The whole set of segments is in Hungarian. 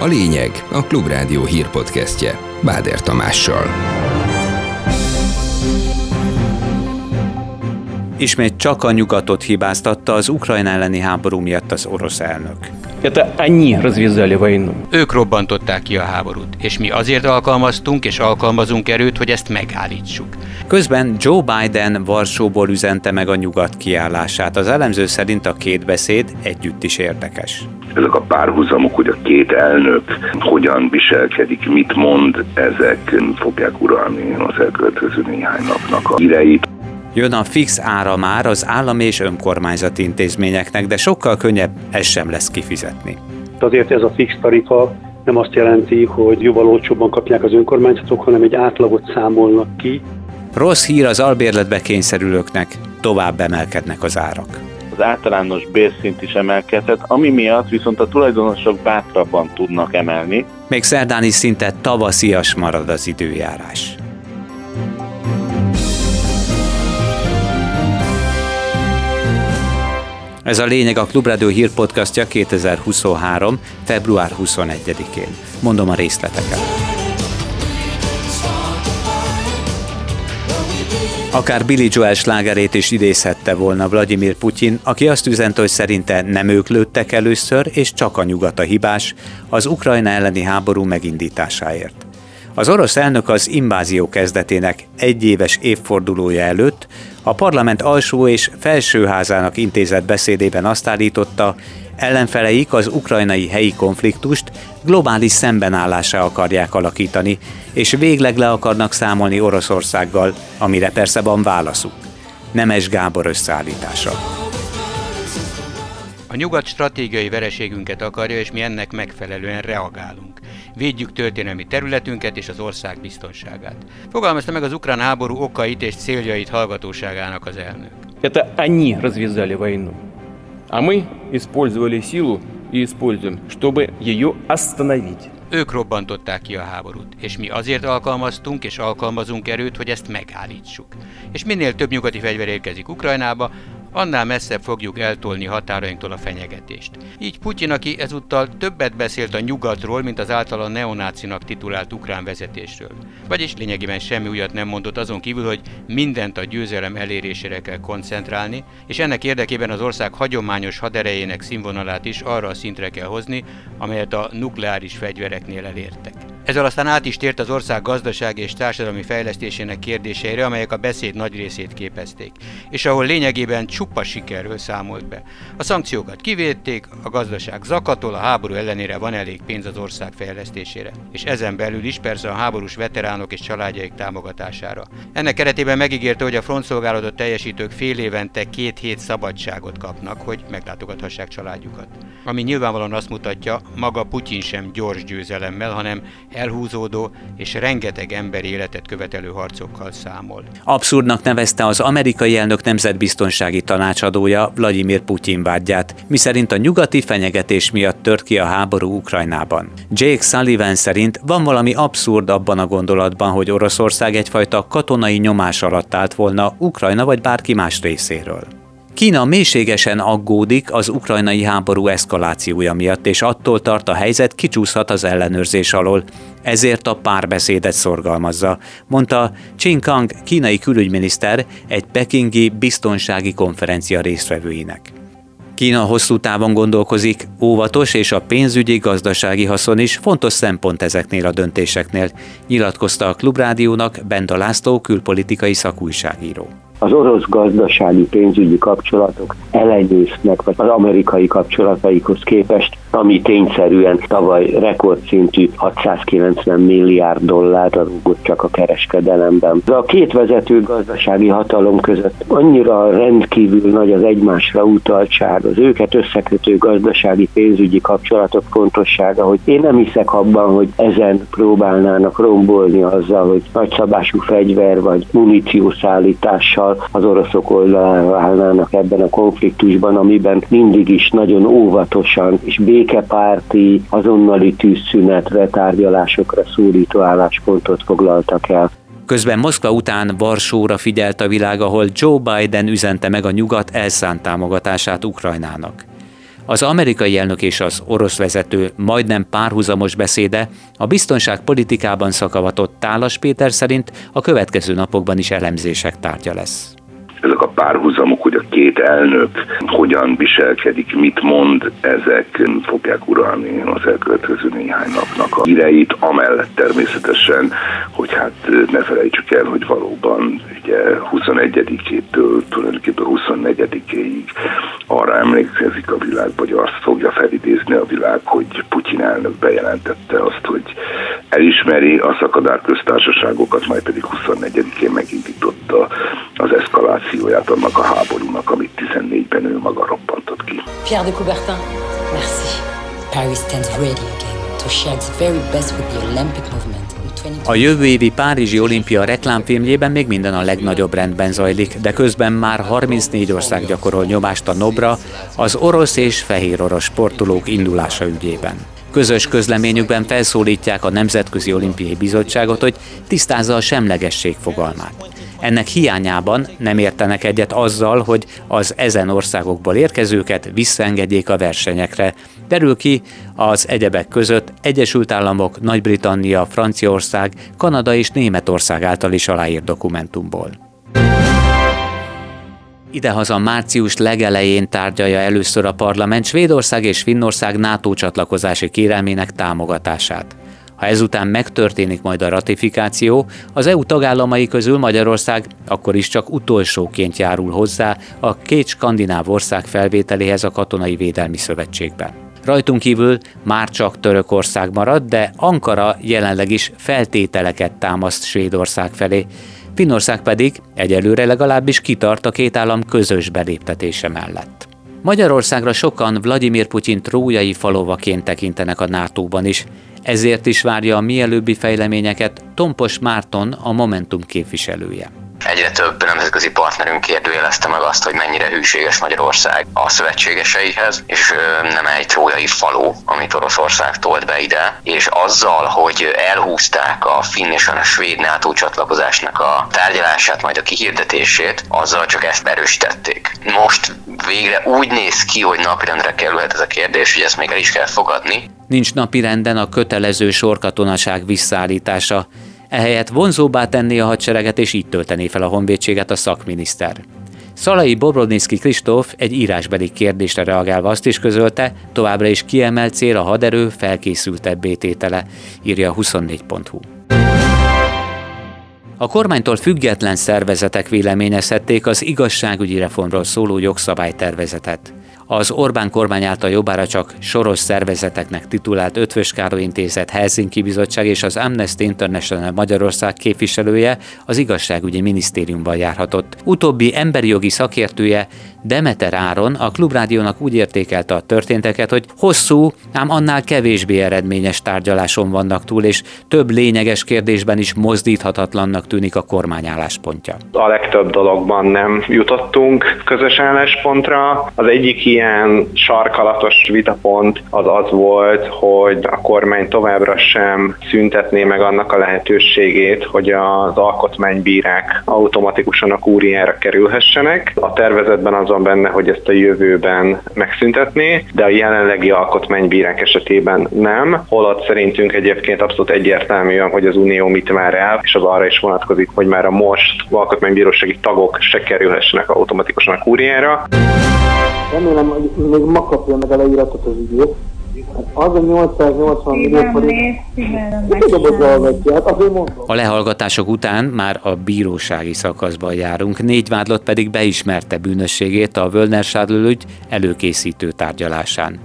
A lényeg a Klubrádió hírpodcastje Báder Tamással. Ismét csak a nyugatot hibáztatta az Ukrajna elleni háború miatt az orosz elnök. Это они развязали войну. Ők robbantották ki a háborút, és mi azért alkalmaztunk és alkalmazunk erőt, hogy ezt megállítsuk. Közben Joe Biden Varsóból üzente meg a nyugat kiállását. Az elemző szerint a két beszéd együtt is érdekes. Ezek a párhuzamok, hogy a két elnök hogyan viselkedik, mit mond, ezek fogják uralni az elkövetkező néhány napnak a híreit. Jön a fix ára már az állami és önkormányzati intézményeknek, de sokkal könnyebb ez sem lesz kifizetni. Azért ez a fix tarifa nem azt jelenti, hogy jóval olcsóbban kapják az önkormányzatok, hanem egy átlagot számolnak ki. Rossz hír az albérletbe kényszerülőknek, tovább emelkednek az árak. Az általános bérszint is emelkedhet, ami miatt viszont a tulajdonosok bátrabban tudnak emelni. Még szerdán is szinte tavaszias marad az időjárás. Ez a lényeg a Klubrádió hírpodcastja 2023. február 21-én. Mondom a részleteket. Akár Billy Joel slágerét is idézhette volna Vladimir Putyin, aki azt üzente, hogy szerinte nem ők lőttek először, és csak a nyugat a hibás, az Ukrajna elleni háború megindításáért. Az orosz elnök az invázió kezdetének egyéves évfordulója előtt a parlament alsó és felsőházának intézett beszédében azt állította, ellenfeleik az ukrajnai helyi konfliktust globális szembenállásra akarják alakítani, és végleg le akarnak számolni Oroszországgal, amire persze van válaszuk. Nemes Gábor összeállítása. A nyugat stratégiai vereségünket akarja, és mi ennek megfelelően reagálunk. Védjük történelmi területünket és az ország biztonságát. Fogalmazta meg az ukrán háború okait és céljait hallgatóságának az elnök. Это они развязали войну. А мы использовали силу и используем, чтобы ее остановить. Ők robbantották ki a háborút, és mi azért alkalmaztunk és alkalmazunk erőt, hogy ezt megállítsuk. És minél több nyugati fegyver érkezik Ukrajnába, annál messzebb fogjuk eltolni határainktól a fenyegetést. Így Putyin, aki ezúttal többet beszélt a nyugatról, mint az általa neonácinak titulált ukrán vezetésről. Vagyis lényegében semmi újat nem mondott azon kívül, hogy mindent a győzelem elérésére kell koncentrálni, és ennek érdekében az ország hagyományos haderejének színvonalát is arra a szintre kell hozni, amelyet a nukleáris fegyvereknél elértek. Ezzel aztán át is tért az ország gazdasági és társadalmi fejlesztésének kérdéseire, amelyek a beszéd nagy részét képezték, és ahol lényegében csupa sikerről számolt be. A szankciókat kivédték, a gazdaság zakatol, a háború ellenére van elég pénz az ország fejlesztésére, és ezen belül is persze a háborús veteránok és családjaik támogatására. Ennek keretében megígérte, hogy a frontszolgálatot teljesítők fél évente két hét szabadságot kapnak, hogy meglátogathassák családjukat. Ami nyilvánvalóan azt mutatja, maga Putyin sem gyors győzelemmel, hanem elhúzódó és rengeteg emberi életet követelő harcokkal számol. Abszurdnak nevezte az amerikai elnök nemzetbiztonsági tanácsadója Vladimir Putyin vágyát, miszerint a nyugati fenyegetés miatt tört ki a háború Ukrajnában. Jake Sullivan szerint van valami abszurd abban a gondolatban, hogy Oroszország egyfajta katonai nyomás alatt állt volna Ukrajna vagy bárki más részéről. Kína mélységesen aggódik az ukrajnai háború eszkalációja miatt, és attól tart a helyzet kicsúszhat az ellenőrzés alól. Ezért a párbeszédet szorgalmazza, mondta Qin Kang kínai külügyminiszter egy pekingi biztonsági konferencia résztvevőinek. Kína hosszú távon gondolkozik, óvatos és a pénzügyi gazdasági haszon is fontos szempont ezeknél a döntéseknél, nyilatkozta a Klubrádiónak Benda László külpolitikai szakújságíró az orosz gazdasági pénzügyi kapcsolatok elenyésznek az amerikai kapcsolataikhoz képest, ami tényszerűen tavaly rekordszintű 690 milliárd dollárra rúgott csak a kereskedelemben. De a két vezető gazdasági hatalom között annyira rendkívül nagy az egymásra utaltság, az őket összekötő gazdasági pénzügyi kapcsolatok fontossága, hogy én nem hiszek abban, hogy ezen próbálnának rombolni azzal, hogy nagyszabású fegyver vagy muníciószállítással az oroszok oldalára állnának ebben a konfliktusban, amiben mindig is nagyon óvatosan és békepárti, azonnali tűzszünetre, tárgyalásokra szólító álláspontot foglaltak el. Közben Moszkva után Varsóra figyelt a világ, ahol Joe Biden üzente meg a nyugat elszánt támogatását Ukrajnának. Az amerikai elnök és az orosz vezető majdnem párhuzamos beszéde a biztonságpolitikában szakavatott Tálas Péter szerint a következő napokban is elemzések tárgya lesz. Ezek a párhuzamok, hogy a két elnök hogyan viselkedik, mit mond, ezek fogják uralni az elkövetkező néhány napnak a híreit, amellett természetesen, hogy hát ne felejtsük el, hogy valóban ugye 21-től tulajdonképpen 24-ig arra emlékezik a világ, vagy azt fogja felidézni a világ, hogy Putyin elnök bejelentette azt, hogy elismeri a szakadár köztársaságokat, majd pedig 24-én megindította az eszkalációját annak a háborúnak, amit 14-ben ő maga robbantott ki. Pierre de Coubertin, merci. Paris stands ready again to share its very best with the Olympic movement. A jövő évi Párizsi olimpia reklámfilmjében még minden a legnagyobb rendben zajlik, de közben már 34 ország gyakorol nyomást a Nobra, az orosz és fehér orosz sportolók indulása ügyében. Közös közleményükben felszólítják a Nemzetközi Olimpiai Bizottságot, hogy tisztázza a semlegesség fogalmát. Ennek hiányában nem értenek egyet azzal, hogy az ezen országokból érkezőket visszaengedjék a versenyekre. Derül ki az egyebek között Egyesült Államok, Nagy-Britannia, Franciaország, Kanada és Németország által is aláírt dokumentumból. Idehaza március legelején tárgyalja először a parlament Svédország és Finnország NATO csatlakozási kérelmének támogatását. Ha ezután megtörténik majd a ratifikáció, az EU tagállamai közül Magyarország akkor is csak utolsóként járul hozzá a két skandináv ország felvételéhez a Katonai Védelmi Szövetségben. Rajtunk kívül már csak Törökország marad, de Ankara jelenleg is feltételeket támaszt Svédország felé, Finnország pedig egyelőre legalábbis kitart a két állam közös beléptetése mellett. Magyarországra sokan Vladimir Putyin trójai falovaként tekintenek a NATO-ban is, ezért is várja a mielőbbi fejleményeket Tompos Márton, a Momentum képviselője egyre több nemzetközi partnerünk kérdőjelezte meg azt, hogy mennyire hűséges Magyarország a szövetségeseihez, és nem egy trójai faló, amit Oroszország tolt be ide, és azzal, hogy elhúzták a finn és a svéd NATO csatlakozásnak a tárgyalását, majd a kihirdetését, azzal csak ezt erősítették. Most végre úgy néz ki, hogy napirendre kerülhet ez a kérdés, hogy ezt még el is kell fogadni. Nincs napirenden a kötelező sorkatonaság visszaállítása, ehelyett vonzóbbá tenné a hadsereget és így töltené fel a honvédséget a szakminiszter. Szalai Bobrodnicki Kristóf egy írásbeli kérdésre reagálva azt is közölte, továbbra is kiemelt cél a haderő felkészültebb bététele, írja a 24.hu. A kormánytól független szervezetek véleményezhették az igazságügyi reformról szóló jogszabálytervezetet. Az Orbán kormány által jobbára csak soros szervezeteknek titulált Ötvös Károly Intézet Helsinki Bizottság és az Amnesty International Magyarország képviselője az igazságügyi minisztériumban járhatott. Utóbbi emberi jogi szakértője Demeter Áron a Klubrádiónak úgy értékelte a történteket, hogy hosszú, ám annál kevésbé eredményes tárgyaláson vannak túl, és több lényeges kérdésben is mozdíthatatlannak tűnik a kormány álláspontja. A legtöbb dologban nem jutottunk közös álláspontra. Az egyik ilyen sarkalatos vitapont az az volt, hogy a kormány továbbra sem szüntetné meg annak a lehetőségét, hogy az alkotmánybírák automatikusan a kúriára kerülhessenek. A tervezetben az van benne, hogy ezt a jövőben megszüntetné, de a jelenlegi alkotmánybírák esetében nem. Holott szerintünk egyébként abszolút egyértelműen, hogy az Unió mit vár el, és az arra is vonatkozik, hogy már a most alkotmánybírósági tagok se kerülhessenek automatikusan a kúriára. Remélem, hogy még ma kapja meg a leíratot az ügyét. Hát az a 880 millió forint. Hát a lehallgatások után már a bírósági szakaszban járunk, négy vádlott pedig beismerte bűnösségét a Völner ügy előkészítő tárgyalásán.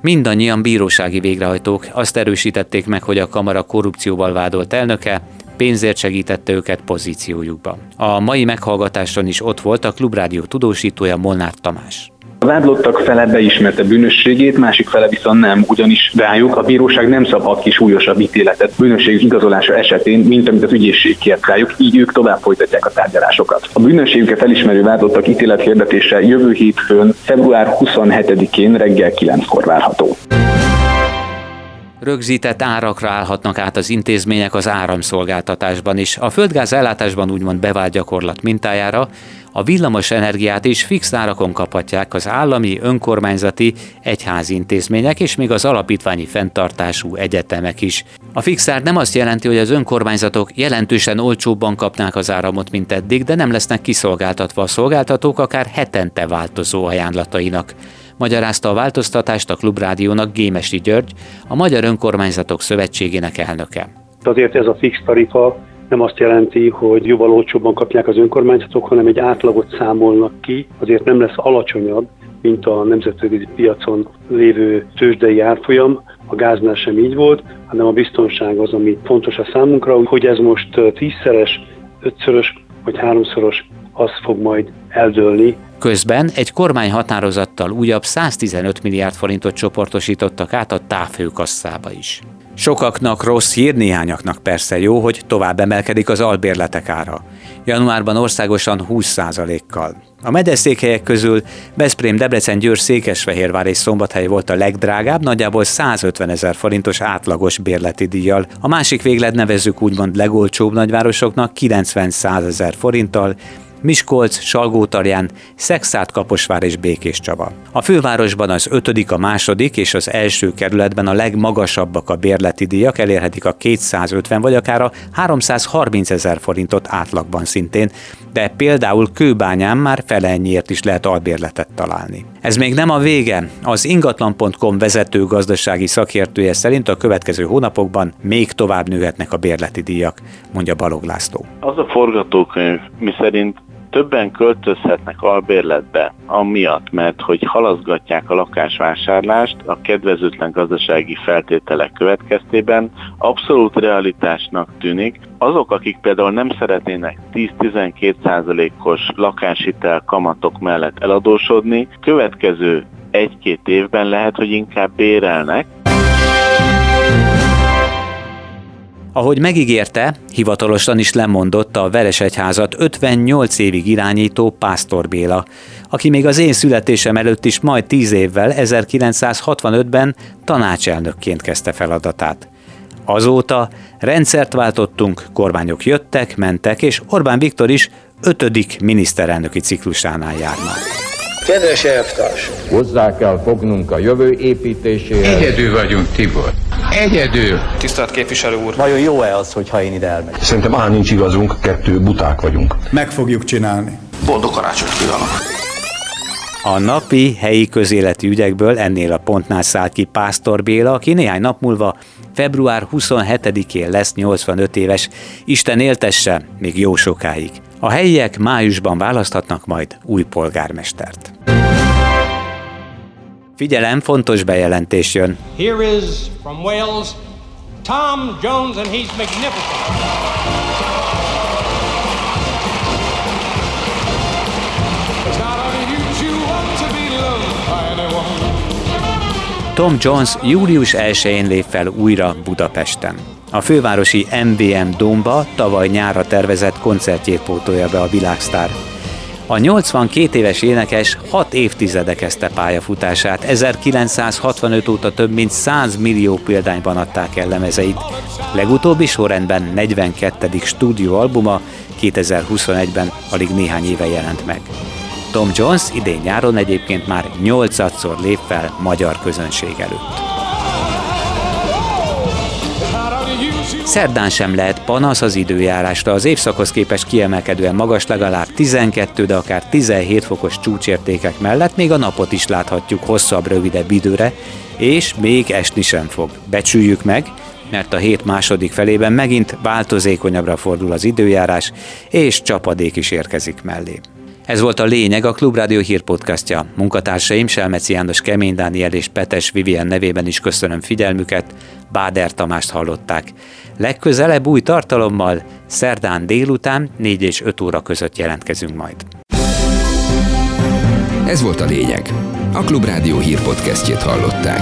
Mindannyian bírósági végrehajtók azt erősítették meg, hogy a kamara korrupcióval vádolt elnöke pénzért segítette őket pozíciójukba. A mai meghallgatáson is ott volt a Klubrádió tudósítója Molnár Tamás. A vádlottak fele beismerte bűnösségét, másik fele viszont nem, ugyanis rájuk a bíróság nem szabhat ki súlyosabb ítéletet bűnösség igazolása esetén, mint amit az ügyészség kért rájuk, így ők tovább folytatják a tárgyalásokat. A bűnösségüket elismerő vádlottak ítélethirdetése jövő hétfőn, február 27-én reggel 9-kor várható. Rögzített árakra állhatnak át az intézmények az áramszolgáltatásban is. A földgáz ellátásban úgymond bevált gyakorlat mintájára a villamos energiát is fix árakon kaphatják az állami, önkormányzati, egyházi intézmények és még az alapítványi fenntartású egyetemek is. A fix ár nem azt jelenti, hogy az önkormányzatok jelentősen olcsóbban kapnák az áramot, mint eddig, de nem lesznek kiszolgáltatva a szolgáltatók akár hetente változó ajánlatainak magyarázta a változtatást a Klubrádiónak Gémesi György, a Magyar Önkormányzatok Szövetségének elnöke. Azért ez a fix tarifa nem azt jelenti, hogy jóval olcsóbban kapják az önkormányzatok, hanem egy átlagot számolnak ki, azért nem lesz alacsonyabb, mint a nemzetközi piacon lévő tőzsdei árfolyam. A gáznál sem így volt, hanem a biztonság az, ami fontos a számunkra, hogy ez most tízszeres, ötszörös vagy háromszoros, az fog majd eldőlni. Közben egy kormányhatározattal újabb 115 milliárd forintot csoportosítottak át a távhőkasszába is. Sokaknak rossz hír, néhányaknak persze jó, hogy tovább emelkedik az albérletek ára. Januárban országosan 20%-kal. A megyeszékhelyek közül Veszprém, Debrecen, Győr, Székesfehérvár és Szombathely volt a legdrágább, nagyjából 150 ezer forintos átlagos bérleti díjjal. A másik véglet nevezzük úgymond legolcsóbb nagyvárosoknak 90-100 ezer forinttal, Miskolc, Salgótarján, Szexát, Kaposvár és Békés Csaba. A fővárosban az ötödik, a második és az első kerületben a legmagasabbak a bérleti díjak, elérhetik a 250 vagy akár a 330 ezer forintot átlagban szintén, de például Kőbányán már fele ennyiért is lehet albérletet találni. Ez még nem a vége. Az ingatlan.com vezető gazdasági szakértője szerint a következő hónapokban még tovább nőhetnek a bérleti díjak, mondja Balog László. Az a forgatókönyv, mi szerint többen költözhetnek albérletbe, amiatt, mert hogy halaszgatják a lakásvásárlást a kedvezőtlen gazdasági feltételek következtében, abszolút realitásnak tűnik. Azok, akik például nem szeretnének 10-12%-os lakáshitel kamatok mellett eladósodni, következő egy-két évben lehet, hogy inkább bérelnek, ahogy megígérte, hivatalosan is lemondott a Veresegyházat 58 évig irányító Pásztor Béla, aki még az én születésem előtt is majd 10 évvel 1965-ben tanácselnökként kezdte feladatát. Azóta rendszert váltottunk, kormányok jöttek, mentek, és Orbán Viktor is ötödik miniszterelnöki ciklusánál járnak. Kedves elvtárs! Hozzá kell fognunk a jövő építéséhez. Egyedül vagyunk, Tibor. Egyedül. Tisztelt képviselő úr. Vajon jó-e az, hogyha én ide elmegyek? Szerintem á, nincs igazunk, kettő buták vagyunk. Meg fogjuk csinálni. Boldog karácsonyt kívánok. A napi helyi közéleti ügyekből ennél a pontnál szállt ki Pásztor Béla, aki néhány nap múlva február 27-én lesz 85 éves. Isten éltesse még jó sokáig. A helyiek májusban választhatnak majd új polgármestert. Figyelem, fontos bejelentés jön. Here is from Wales, Tom Jones and he's magnificent. Tom Jones július 1-én lép fel újra Budapesten. A fővárosi MVM Domba tavaly nyára tervezett koncertjét pótolja be a világsztár. A 82 éves énekes 6 évtizede kezdte pályafutását, 1965 óta több mint 100 millió példányban adták el lemezeit. Legutóbbi sorrendben 42. stúdióalbuma 2021-ben alig néhány éve jelent meg. Tom Jones idén nyáron egyébként már 8-szor lép fel magyar közönség előtt. Szerdán sem lehet panasz az időjárásra. Az évszakhoz képest kiemelkedően magas, legalább 12, de akár 17 fokos csúcsértékek mellett még a napot is láthatjuk hosszabb, rövidebb időre, és még esni sem fog. Becsüljük meg, mert a hét második felében megint változékonyabbra fordul az időjárás, és csapadék is érkezik mellé. Ez volt a lényeg a Klubrádió hírpodcastja. Munkatársaim Selmeci János Kemény Dániel és Petes Vivien nevében is köszönöm figyelmüket, Báder Tamást hallották. Legközelebb új tartalommal szerdán délután 4 és 5 óra között jelentkezünk majd. Ez volt a lényeg. A Klubrádió hírpodcastjét hallották.